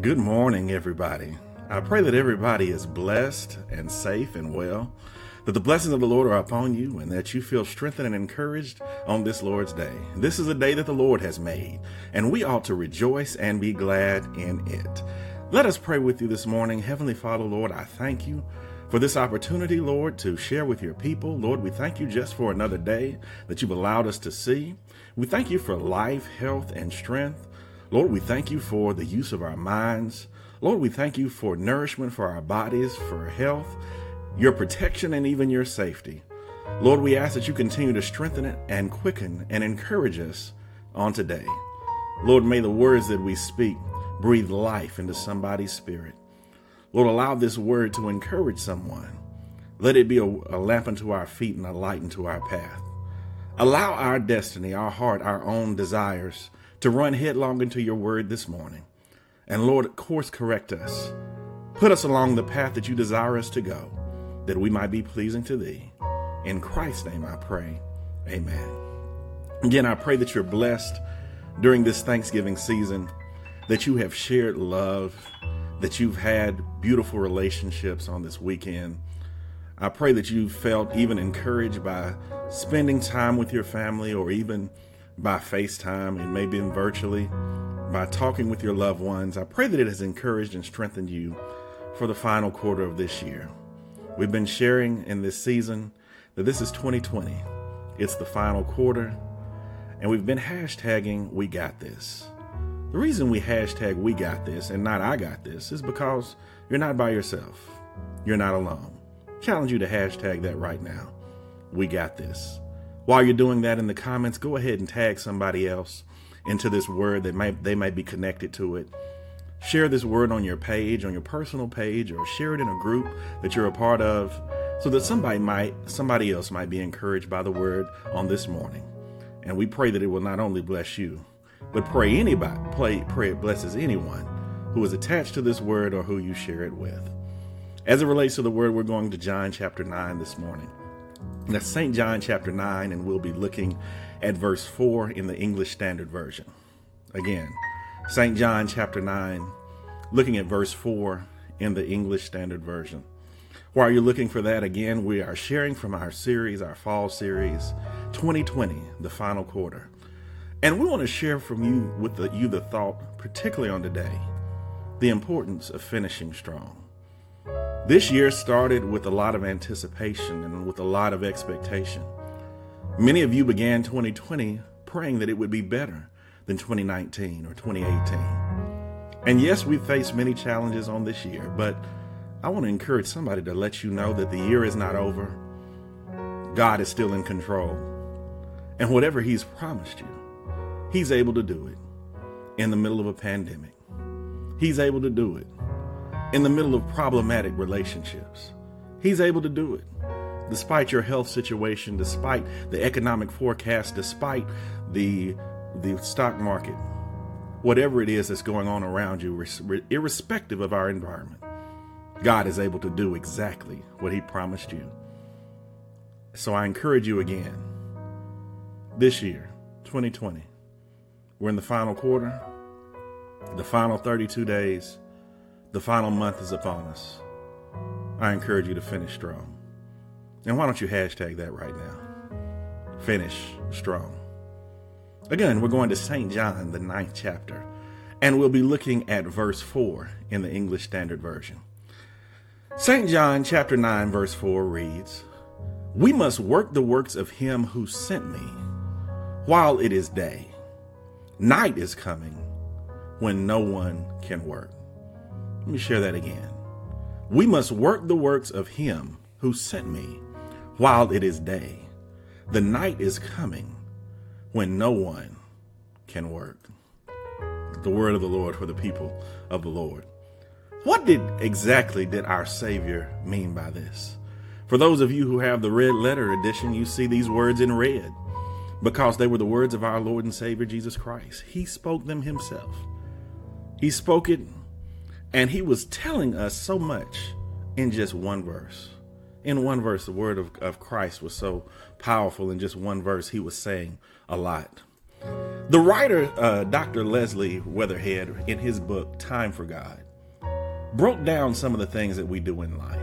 Good morning, everybody. I pray that everybody is blessed and safe and well, that the blessings of the Lord are upon you, and that you feel strengthened and encouraged on this Lord's day. This is a day that the Lord has made, and we ought to rejoice and be glad in it. Let us pray with you this morning. Heavenly Father, Lord, I thank you for this opportunity, Lord, to share with your people. Lord, we thank you just for another day that you've allowed us to see. We thank you for life, health, and strength. Lord, we thank you for the use of our minds. Lord, we thank you for nourishment for our bodies, for health, your protection, and even your safety. Lord, we ask that you continue to strengthen it and quicken and encourage us on today. Lord, may the words that we speak breathe life into somebody's spirit. Lord, allow this word to encourage someone. Let it be a, a lamp unto our feet and a light unto our path. Allow our destiny, our heart, our own desires to run headlong into your word this morning. And Lord, course correct us. Put us along the path that you desire us to go, that we might be pleasing to thee. In Christ's name I pray. Amen. Again, I pray that you're blessed during this Thanksgiving season, that you have shared love, that you've had beautiful relationships on this weekend. I pray that you felt even encouraged by spending time with your family or even by FaceTime and maybe virtually by talking with your loved ones. I pray that it has encouraged and strengthened you for the final quarter of this year. We've been sharing in this season that this is 2020. It's the final quarter, and we've been hashtagging We Got This. The reason we hashtag We Got This and not I Got This is because you're not by yourself. You're not alone. Challenge you to hashtag that right now. We got this. While you're doing that in the comments, go ahead and tag somebody else into this word that might they might be connected to it. Share this word on your page, on your personal page, or share it in a group that you're a part of, so that somebody might somebody else might be encouraged by the word on this morning. And we pray that it will not only bless you, but pray anybody pray, pray it blesses anyone who is attached to this word or who you share it with. As it relates to the word, we're going to John chapter 9 this morning. That's St. John chapter 9, and we'll be looking at verse 4 in the English Standard Version. Again, St. John chapter 9, looking at verse 4 in the English Standard Version. While you're looking for that, again, we are sharing from our series, our fall series, 2020, the final quarter. And we want to share from you with the, you the thought, particularly on today, the importance of finishing strong. This year started with a lot of anticipation and with a lot of expectation. Many of you began 2020 praying that it would be better than 2019 or 2018. And yes, we've faced many challenges on this year, but I want to encourage somebody to let you know that the year is not over. God is still in control. And whatever He's promised you, He's able to do it in the middle of a pandemic. He's able to do it in the middle of problematic relationships. He's able to do it. Despite your health situation, despite the economic forecast, despite the the stock market, whatever it is that's going on around you, irrespective of our environment, God is able to do exactly what He promised you. So I encourage you again this year, 2020, we're in the final quarter, the final 32 days the final month is upon us. I encourage you to finish strong. And why don't you hashtag that right now? Finish strong. Again, we're going to St. John, the ninth chapter, and we'll be looking at verse 4 in the English Standard Version. St. John chapter 9, verse 4 reads, We must work the works of him who sent me while it is day. Night is coming when no one can work. Let me share that again. We must work the works of him who sent me while it is day. The night is coming when no one can work. The word of the Lord for the people of the Lord. What did exactly did our Savior mean by this? For those of you who have the red letter edition, you see these words in red because they were the words of our Lord and Savior Jesus Christ. He spoke them himself. He spoke it and he was telling us so much in just one verse. In one verse, the word of, of Christ was so powerful. In just one verse, he was saying a lot. The writer, uh, Dr. Leslie Weatherhead, in his book, Time for God, broke down some of the things that we do in life.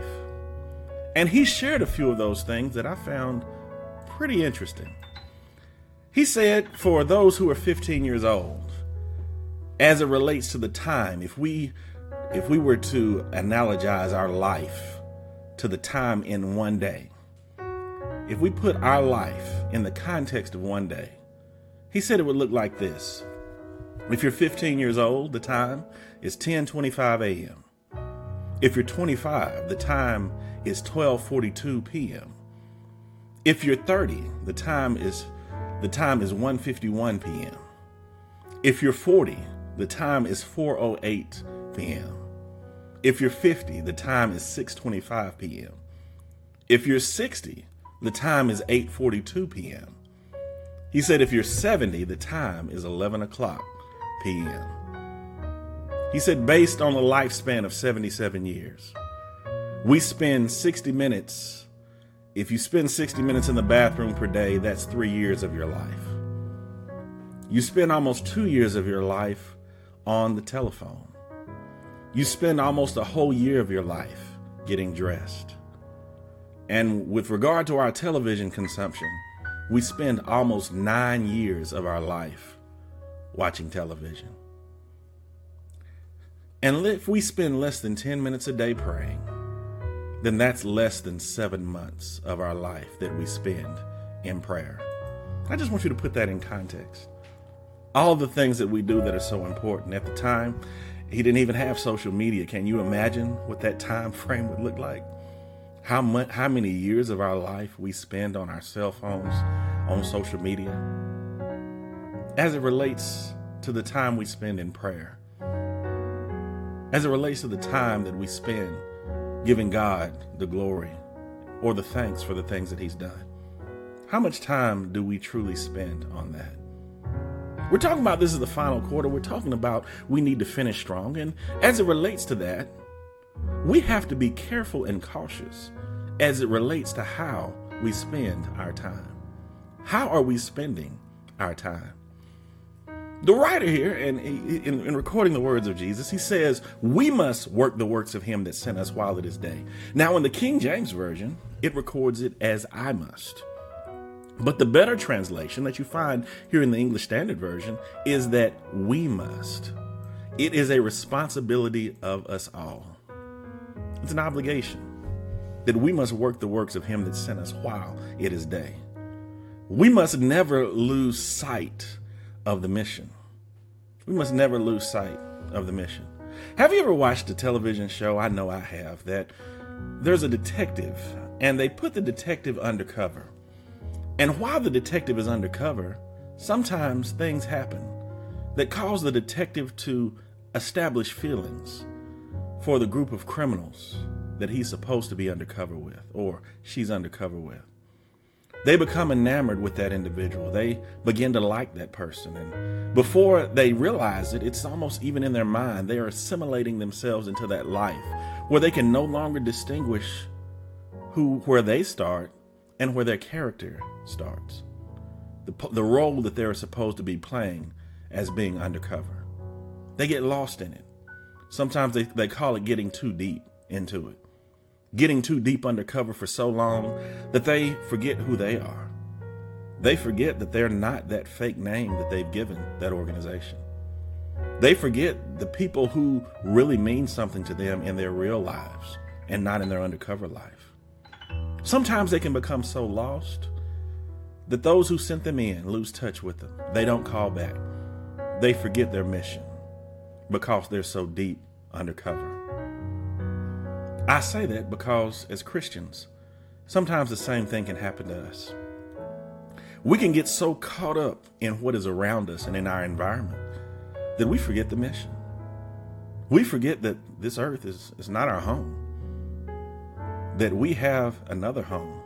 And he shared a few of those things that I found pretty interesting. He said, for those who are 15 years old, as it relates to the time, if we if we were to analogize our life to the time in one day, if we put our life in the context of one day, he said it would look like this. If you're 15 years old, the time is 10:25 a.m. If you're 25, the time is 12:42 p.m. If you're 30, the time is the time is 1:51 p.m. If you're 40, the time is 4:08 p.m. If you're 50, the time is 6:25 p.m. If you're 60, the time is 8:42 p.m. He said if you're 70, the time is 11 o'clock p.m. He said based on a lifespan of 77 years, we spend 60 minutes. If you spend 60 minutes in the bathroom per day, that's three years of your life. You spend almost two years of your life on the telephone. You spend almost a whole year of your life getting dressed. And with regard to our television consumption, we spend almost nine years of our life watching television. And if we spend less than 10 minutes a day praying, then that's less than seven months of our life that we spend in prayer. I just want you to put that in context. All the things that we do that are so important. At the time, he didn't even have social media. Can you imagine what that time frame would look like? how much how many years of our life we spend on our cell phones on social media as it relates to the time we spend in prayer as it relates to the time that we spend giving God the glory or the thanks for the things that he's done how much time do we truly spend on that we're talking about this is the final quarter we're talking about we need to finish strong and as it relates to that we have to be careful and cautious as it relates to how we spend our time. How are we spending our time? The writer here, and in, in, recording the words of Jesus, he says, We must work the works of him that sent us while it is day. Now, in the King James Version, it records it as I must. But the better translation that you find here in the English Standard Version is that we must. It is a responsibility of us all, it's an obligation that we must work the works of him that sent us while it is day. We must never lose sight of the mission. We must never lose sight of the mission. Have you ever watched a television show? I know I have, that there's a detective and they put the detective undercover. And while the detective is undercover, sometimes things happen that cause the detective to establish feelings for the group of criminals that he's supposed to be undercover with or she's undercover with. They become enamored with that individual. They begin to like that person. And before they realize it, it's almost even in their mind. They are assimilating themselves into that life where they can no longer distinguish who where they start and where their character starts. The, the role that they're supposed to be playing as being undercover. They get lost in it. Sometimes they, they call it getting too deep into it getting too deep undercover for so long that they forget who they are. They forget that they're not that fake name that they've given that organization. They forget the people who really mean something to them in their real lives and not in their undercover life. Sometimes they can become so lost that those who sent them in lose touch with them. They don't call back. They forget their mission because they're so deep undercover. I say that because as Christians, sometimes the same thing can happen to us. We can get so caught up in what is around us and in our environment that we forget the mission. We forget that this earth is, is not our home, that we have another home,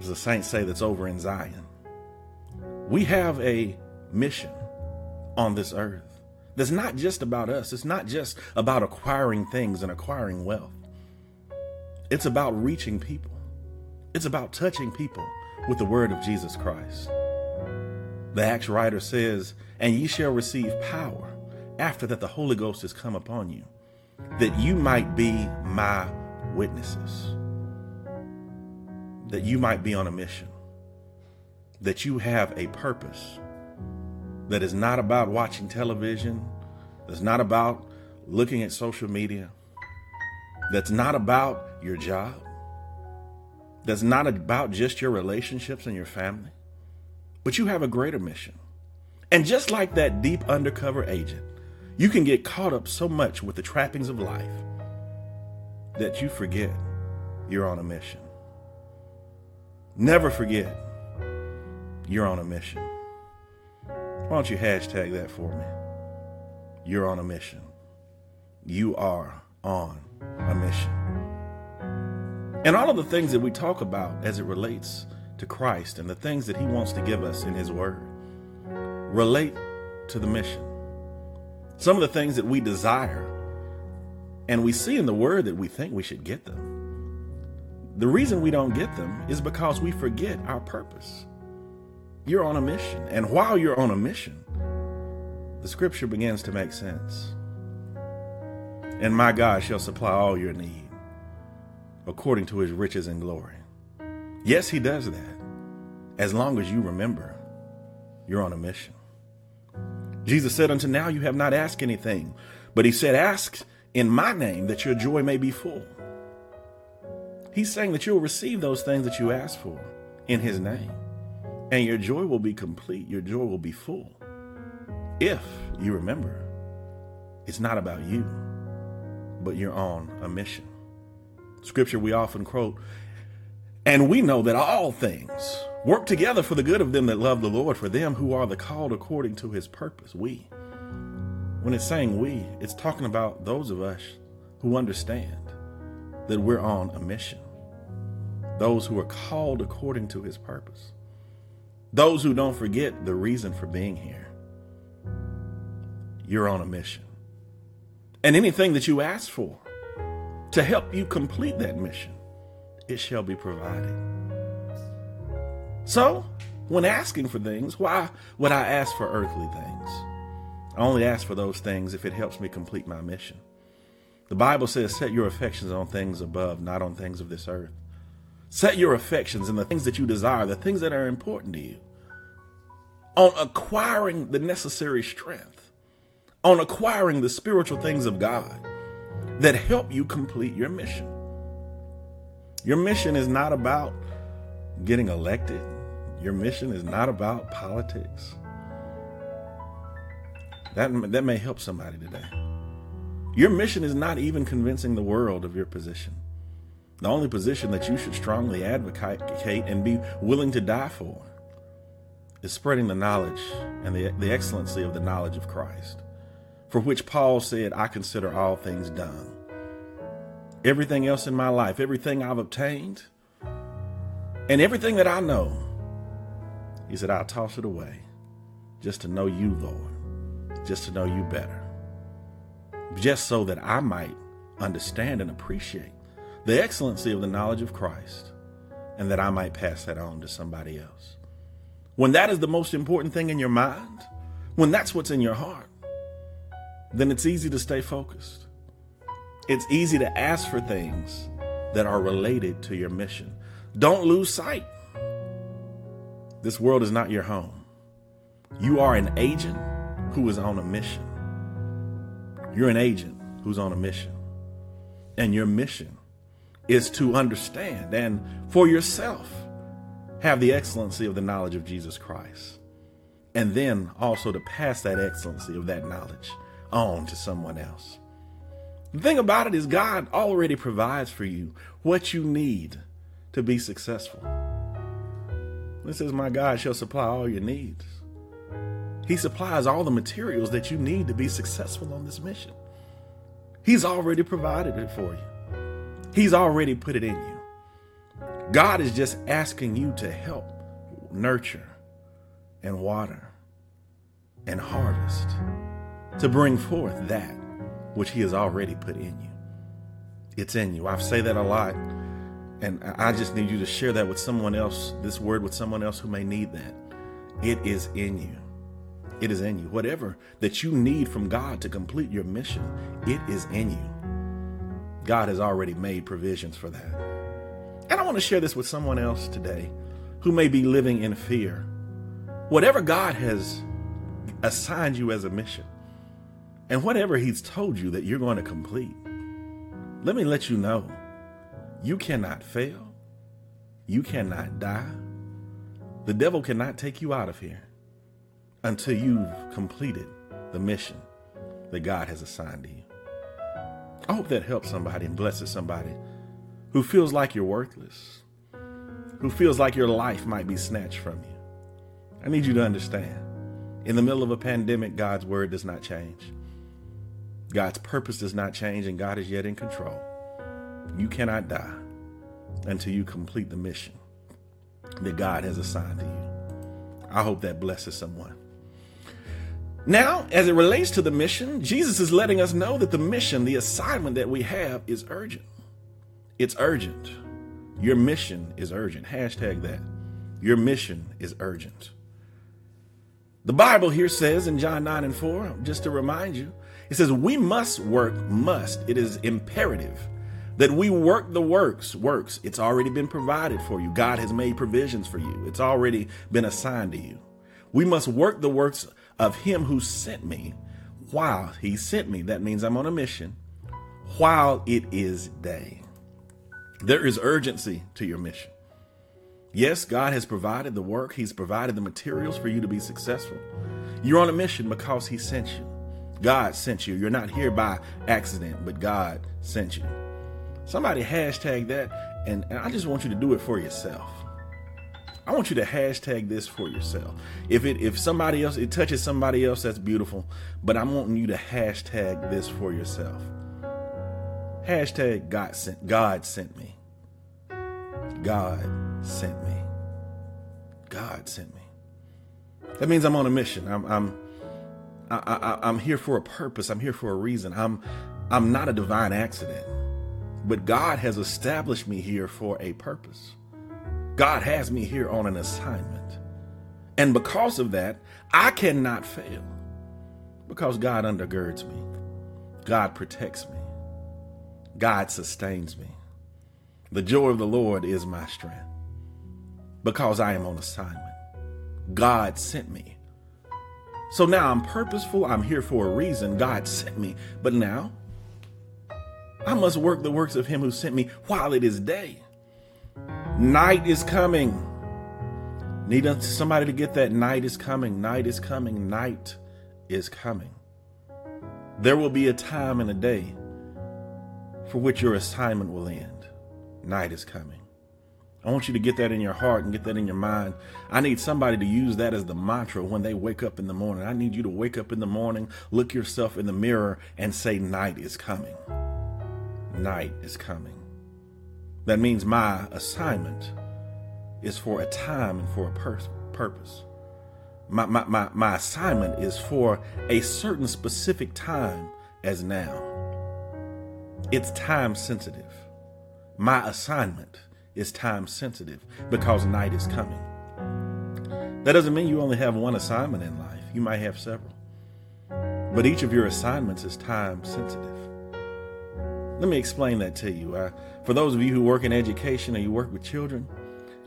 as the saints say, that's over in Zion. We have a mission on this earth that's not just about us. It's not just about acquiring things and acquiring wealth. It's about reaching people. It's about touching people with the word of Jesus Christ. The Acts writer says, And ye shall receive power after that the Holy Ghost has come upon you, that you might be my witnesses, that you might be on a mission, that you have a purpose that is not about watching television, that's not about looking at social media, that's not about your job, that's not about just your relationships and your family, but you have a greater mission. And just like that deep undercover agent, you can get caught up so much with the trappings of life that you forget you're on a mission. Never forget you're on a mission. Why don't you hashtag that for me? You're on a mission. You are on a mission. And all of the things that we talk about as it relates to Christ and the things that He wants to give us in His Word relate to the mission. Some of the things that we desire and we see in the Word that we think we should get them. The reason we don't get them is because we forget our purpose. You're on a mission. And while you're on a mission, the scripture begins to make sense. And my God shall supply all your need according to his riches and glory. Yes, he does that as long as you remember you're on a mission. Jesus said, Until now you have not asked anything, but he said, Ask in my name that your joy may be full. He's saying that you'll receive those things that you ask for in his name, and your joy will be complete, your joy will be full. If you remember, it's not about you, but you're on a mission. Scripture we often quote, and we know that all things work together for the good of them that love the Lord, for them who are the called according to his purpose. We. When it's saying we, it's talking about those of us who understand that we're on a mission. Those who are called according to his purpose. Those who don't forget the reason for being here. You're on a mission. And anything that you ask for to help you complete that mission, it shall be provided. So, when asking for things, why would I ask for earthly things? I only ask for those things if it helps me complete my mission. The Bible says, Set your affections on things above, not on things of this earth. Set your affections in the things that you desire, the things that are important to you, on acquiring the necessary strength, on acquiring the spiritual things of God that help you complete your mission. Your mission is not about getting elected, your mission is not about politics. That, that may help somebody today. Your mission is not even convincing the world of your position. The only position that you should strongly advocate and be willing to die for is spreading the knowledge and the, the excellency of the knowledge of Christ, for which Paul said, I consider all things done. Everything else in my life, everything I've obtained, and everything that I know, he said, I'll toss it away just to know you, Lord just to know you better, just so that I might understand and appreciate the excellency of the knowledge of Christ, and that I might pass that on to somebody else. When that is the most important thing in your mind, when that's what's in your heart, then it's easy to stay focused. It's easy to ask for things that are related to your mission. Don't lose sight. This world is not your home. You are an agent who is on a mission. You're an agent who's on a mission. And your mission is to understand and for yourself have the excellency of the knowledge of Jesus Christ. And then also to pass that excellency of that knowledge on to someone else. The thing about it is, God already provides for you what you need to be successful. This says, My God shall supply all your needs. He supplies all the materials that you need to be successful on this mission. He's already provided it for you, He's already put it in you. God is just asking you to help nurture and water and harvest to bring forth that which He has already put in you. It's in you. I say that a lot, and I just need you to share that with someone else, this word with someone else who may need that. It is in you. It is in you. Whatever that you need from God to complete your mission, it is in you. God has already made provisions for that. And I want to share this with someone else today who may be living in fear. Whatever God has assigned you as a mission, and whatever He's told you that you're going to complete, let me let you know you cannot fail, you cannot die. The devil cannot take you out of here until you've completed the mission that God has assigned to you. I hope that helps somebody and blesses somebody who feels like you're worthless, who feels like your life might be snatched from you. I need you to understand in the middle of a pandemic, God's word does not change. God's purpose does not change, and God is yet in control. You cannot die until you complete the mission that God has assigned to you. I hope that blesses someone. Now, as it relates to the mission, Jesus is letting us know that the mission, the assignment that we have, is urgent. It's urgent. Your mission is urgent. Hashtag that. Your mission is urgent. The Bible here says in John 9 and 4, just to remind you, it says, We must work, must. It is imperative that we work the works. Works. It's already been provided for you. God has made provisions for you, it's already been assigned to you. We must work the works of Him who sent me while He sent me. That means I'm on a mission while it is day. There is urgency to your mission. Yes, God has provided the work, He's provided the materials for you to be successful. You're on a mission because He sent you. God sent you. You're not here by accident, but God sent you. Somebody hashtag that, and, and I just want you to do it for yourself. I want you to hashtag this for yourself. If it if somebody else it touches somebody else, that's beautiful. But I'm wanting you to hashtag this for yourself. Hashtag God sent God sent me. God sent me. God sent me. That means I'm on a mission. I'm I'm I, I, I'm here for a purpose. I'm here for a reason. I'm I'm not a divine accident, but God has established me here for a purpose. God has me here on an assignment, and because of that, I cannot fail because God undergirds me. God protects me. God sustains me. The joy of the Lord is my strength because I am on assignment. God sent me. So now I'm purposeful. I'm here for a reason. God sent me. But now I must work the works of Him who sent me while it is day. Night is coming. Need somebody to get that night is coming. Night is coming. Night is coming. There will be a time and a day for which your assignment will end. Night is coming. I want you to get that in your heart and get that in your mind. I need somebody to use that as the mantra when they wake up in the morning. I need you to wake up in the morning, look yourself in the mirror, and say, Night is coming. Night is coming. That means my assignment is for a time and for a pur- purpose. My, my, my, my assignment is for a certain specific time as now. It's time sensitive. My assignment is time sensitive because night is coming. That doesn't mean you only have one assignment in life, you might have several. But each of your assignments is time sensitive. Let me explain that to you. Uh, for those of you who work in education or you work with children,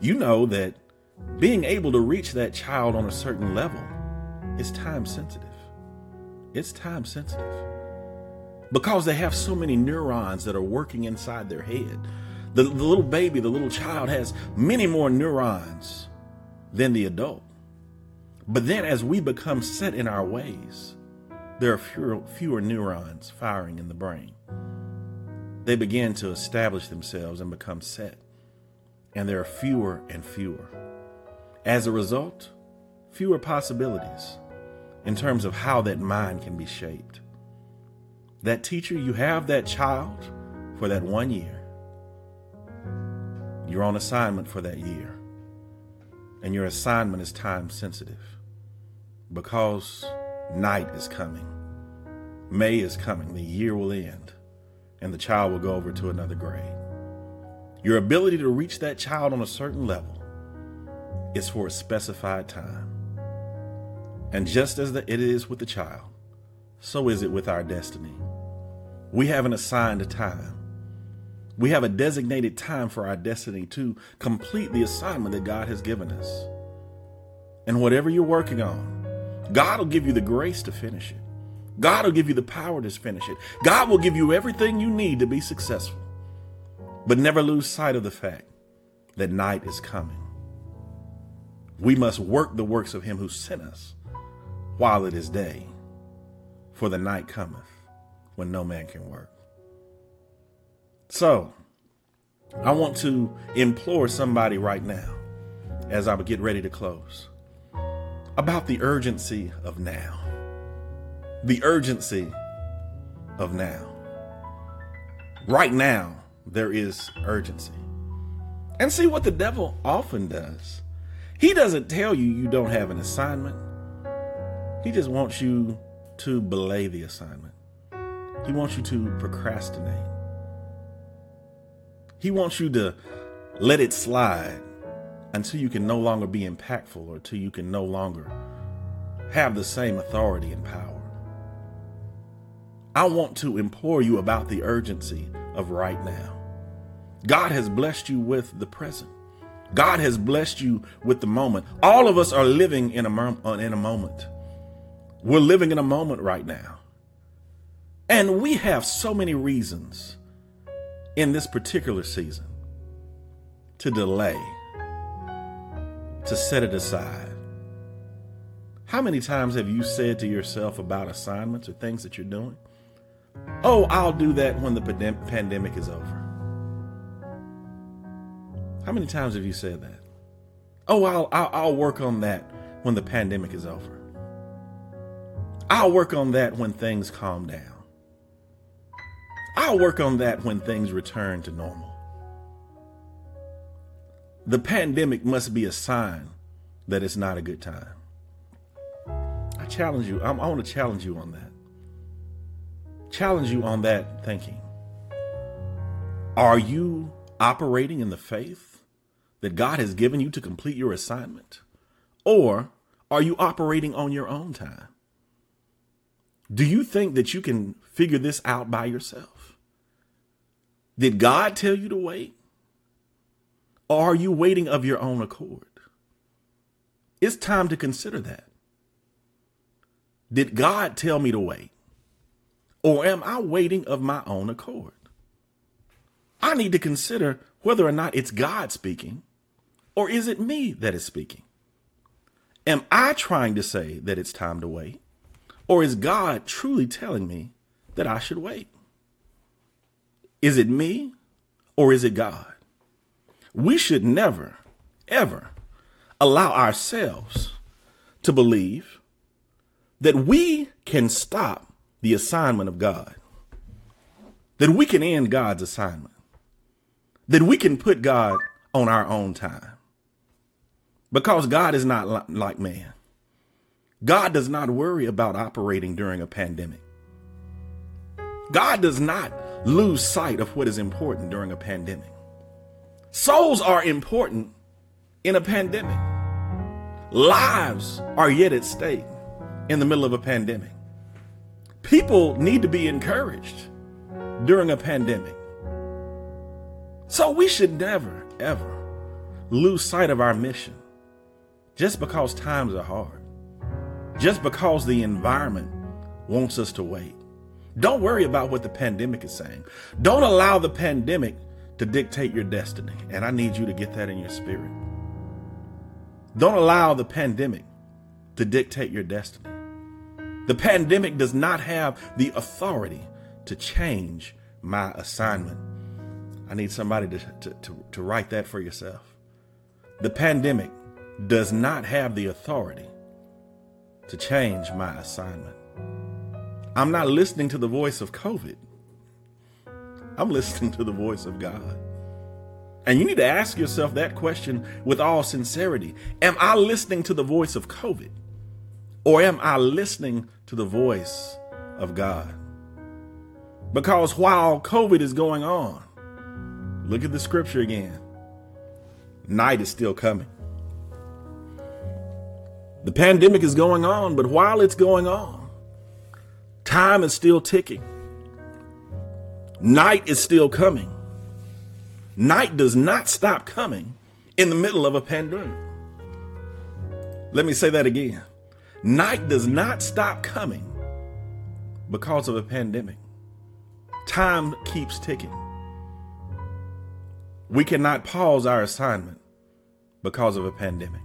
you know that being able to reach that child on a certain level is time sensitive. It's time sensitive because they have so many neurons that are working inside their head. The, the, little baby, the little child has many more neurons than the adult. But then as we become set in our ways, there are fewer, fewer neurons firing in the brain. They begin to establish themselves and become set. And there are fewer and fewer. As a result, fewer possibilities in terms of how that mind can be shaped that teacher, you have that child for that one year. You're on assignment for that year. And your assignment is time sensitive because night is coming. May is coming. The year will end and the child will go over to another grade. Your ability to reach that child on a certain level is for a specified time. And just as the, it is with the child, so is it with our destiny. We have an assigned a time. We have a designated time for our destiny to complete the assignment that God has given us. And whatever you're working on, God will give you the grace to finish it. God will give you the power to finish it. God will give you everything you need to be successful. But never lose sight of the fact that night is coming. We must work the works of him who sent us while it is day, for the night cometh when no man can work. So, I want to implore somebody right now as I would get ready to close about the urgency of now. The urgency of now. Right now, there is urgency. And see what the devil often does. He doesn't tell you you don't have an assignment. He just wants you to belay the assignment. He wants you to procrastinate. He wants you to let it slide until you can no longer be impactful or until you can no longer have the same authority and power. I want to implore you about the urgency of right now. God has blessed you with the present. God has blessed you with the moment. All of us are living in a, uh, in a moment. We're living in a moment right now. And we have so many reasons in this particular season to delay, to set it aside. How many times have you said to yourself about assignments or things that you're doing? Oh, I'll do that when the pandemic is over. How many times have you said that? Oh, I'll, I'll, I'll work on that when the pandemic is over. I'll work on that when things calm down. I'll work on that when things return to normal. The pandemic must be a sign that it's not a good time. I challenge you. I'm, I want to challenge you on that. Challenge you on that thinking. Are you operating in the faith that God has given you to complete your assignment? Or are you operating on your own time? Do you think that you can figure this out by yourself? Did God tell you to wait? Or are you waiting of your own accord? It's time to consider that. Did God tell me to wait? Or am I waiting of my own accord? I need to consider whether or not it's God speaking or is it me that is speaking? Am I trying to say that it's time to wait? Or is God truly telling me that I should wait? Is it me or is it God? We should never, ever allow ourselves to believe that we can stop the assignment of God, that we can end God's assignment, that we can put God on our own time. Because God is not like man. God does not worry about operating during a pandemic. God does not lose sight of what is important during a pandemic. Souls are important in a pandemic. Lives are yet at stake in the middle of a pandemic. People need to be encouraged during a pandemic. So we should never, ever lose sight of our mission just because times are hard just because the environment wants us to wait. Don't worry about what the pandemic is saying. Don't allow the pandemic to dictate your destiny. And I need you to get that in your spirit. Don't allow the pandemic to dictate your destiny. The pandemic does not have the authority to change my assignment. I need somebody to, to, to, to write that for yourself. The pandemic does not have the authority to change my assignment. I'm not listening to the voice of COVID. I'm listening to the voice of God. And you need to ask yourself that question with all sincerity. Am I listening to the voice of COVID? Or am I listening to the voice of God? Because while COVID is going on, look at the scripture again. Night is still coming. The pandemic is going on, but while it's going on, time is still ticking. Night is still coming. Night does not stop coming in the middle of a pandemic. Let me say that again. Night does not stop coming because of a pandemic. Time keeps ticking. We cannot pause our assignment because of a pandemic,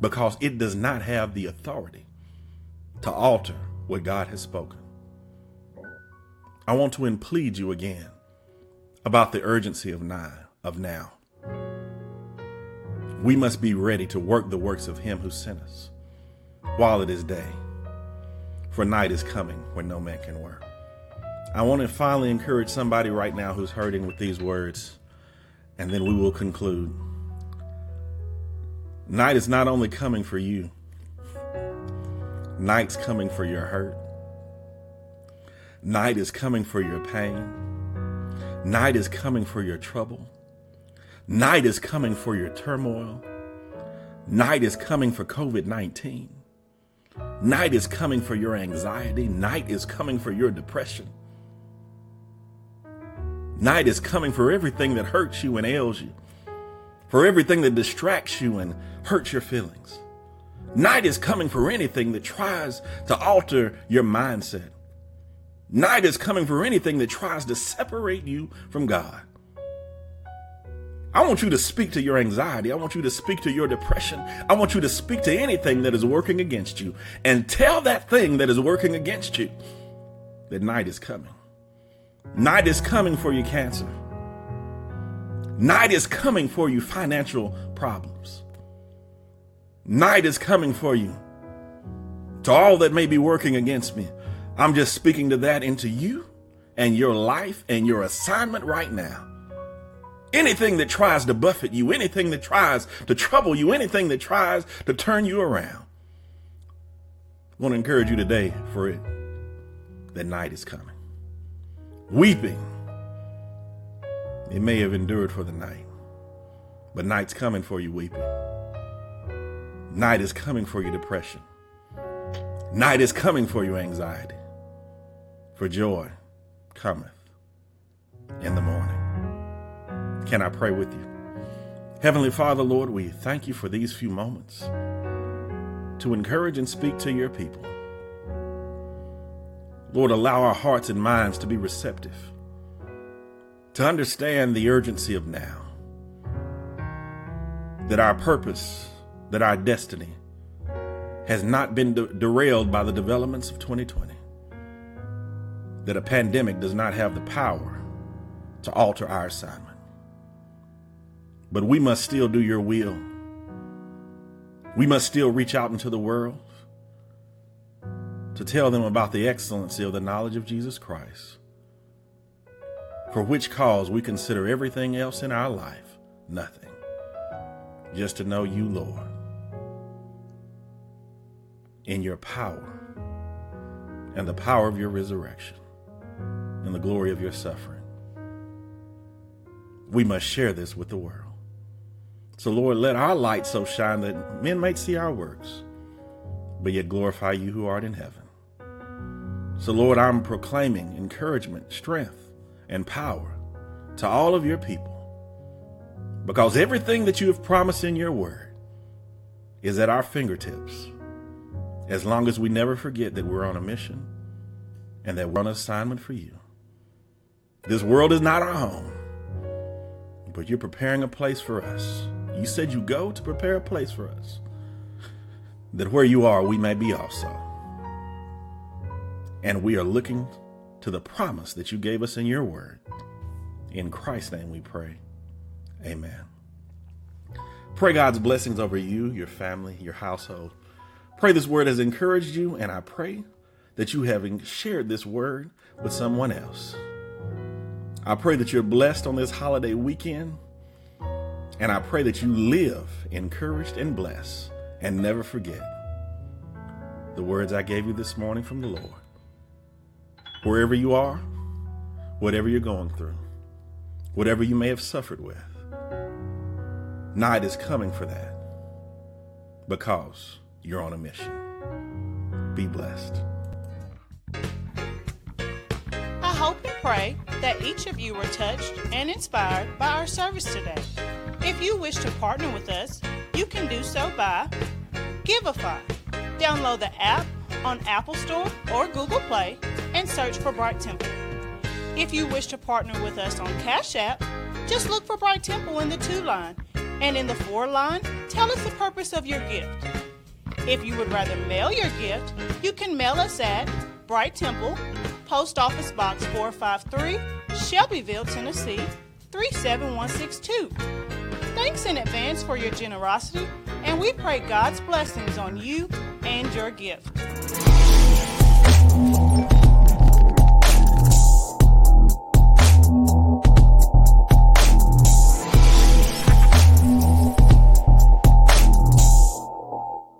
because it does not have the authority to alter what God has spoken. I want to implead you again about the urgency of now, of now. We must be ready to work the works of him who sent us while it is day, for night is coming when no man can work. I want to finally encourage somebody right now who's hurting with these words, and then we will conclude. Night is not only coming for you, night's coming for your hurt. Night is coming for your pain. Night is coming for your trouble. Night is coming for your turmoil. Night is coming for COVID 19. Night is coming for your anxiety. Night is coming for your depression. Night is coming for everything that hurts you and ails you, for everything that distracts you and hurts your feelings. Night is coming for anything that tries to alter your mindset. Night is coming for anything that tries to separate you from God. I want you to speak to your anxiety. I want you to speak to your depression. I want you to speak to anything that is working against you and tell that thing that is working against you that night is coming. Night is coming for you, cancer. Night is coming for you, financial problems. Night is coming for you to all that may be working against me. I'm just speaking to that into you and your life and your assignment right now. Anything that tries to buffet you, anything that tries to trouble you, anything that tries to turn you around. I want to encourage you today for it. The night is coming. Weeping. It may have endured for the night, but night's coming for you weeping. Night is coming for your depression. Night is coming for your anxiety for joy cometh in the morning. Can I pray with you? Heavenly Father, Lord, we thank you for these few moments to encourage and speak to your people. Lord, allow our hearts and minds to be receptive, to understand the urgency of now, that our purpose, that our destiny has not been de- derailed by the developments of 2020 that a pandemic does not have the power to alter our assignment. But we must still do your will. We must still reach out into the world to tell them about the excellency of the knowledge of Jesus Christ, for which cause we consider everything else in our life nothing, just to know you, Lord, in your power and the power of your resurrection and the glory of your suffering. We must share this with the world. So, Lord, let our light so shine that men might see our works, but yet glorify you who art in heaven. So, Lord, I'm proclaiming encouragement, strength, and power to all of your people because everything that you have promised in your word is at our fingertips as long as we never forget that we're on a mission and that we're on assignment for you. This world is not our home, but you're preparing a place for us. You said you go to prepare a place for us, that where you are, we may be also. And we are looking to the promise that you gave us in your word. In Christ's name we pray. Amen. Pray God's blessings over you, your family, your household. Pray this word has encouraged you, and I pray that you have shared this word with someone else. I pray that you're blessed on this holiday weekend. And I pray that you live encouraged and blessed and never forget the words I gave you this morning from the Lord. Wherever you are, whatever you're going through, whatever you may have suffered with, night is coming for that because you're on a mission. Be blessed. I hope and pray that each of you were touched and inspired by our service today. If you wish to partner with us, you can do so by Givelify. Download the app on Apple Store or Google Play and search for Bright Temple. If you wish to partner with us on Cash App, just look for Bright Temple in the to line, and in the for line, tell us the purpose of your gift. If you would rather mail your gift, you can mail us at Bright Temple, Post Office Box 453, Shelbyville, Tennessee 37162. Thanks in advance for your generosity, and we pray God's blessings on you and your gift.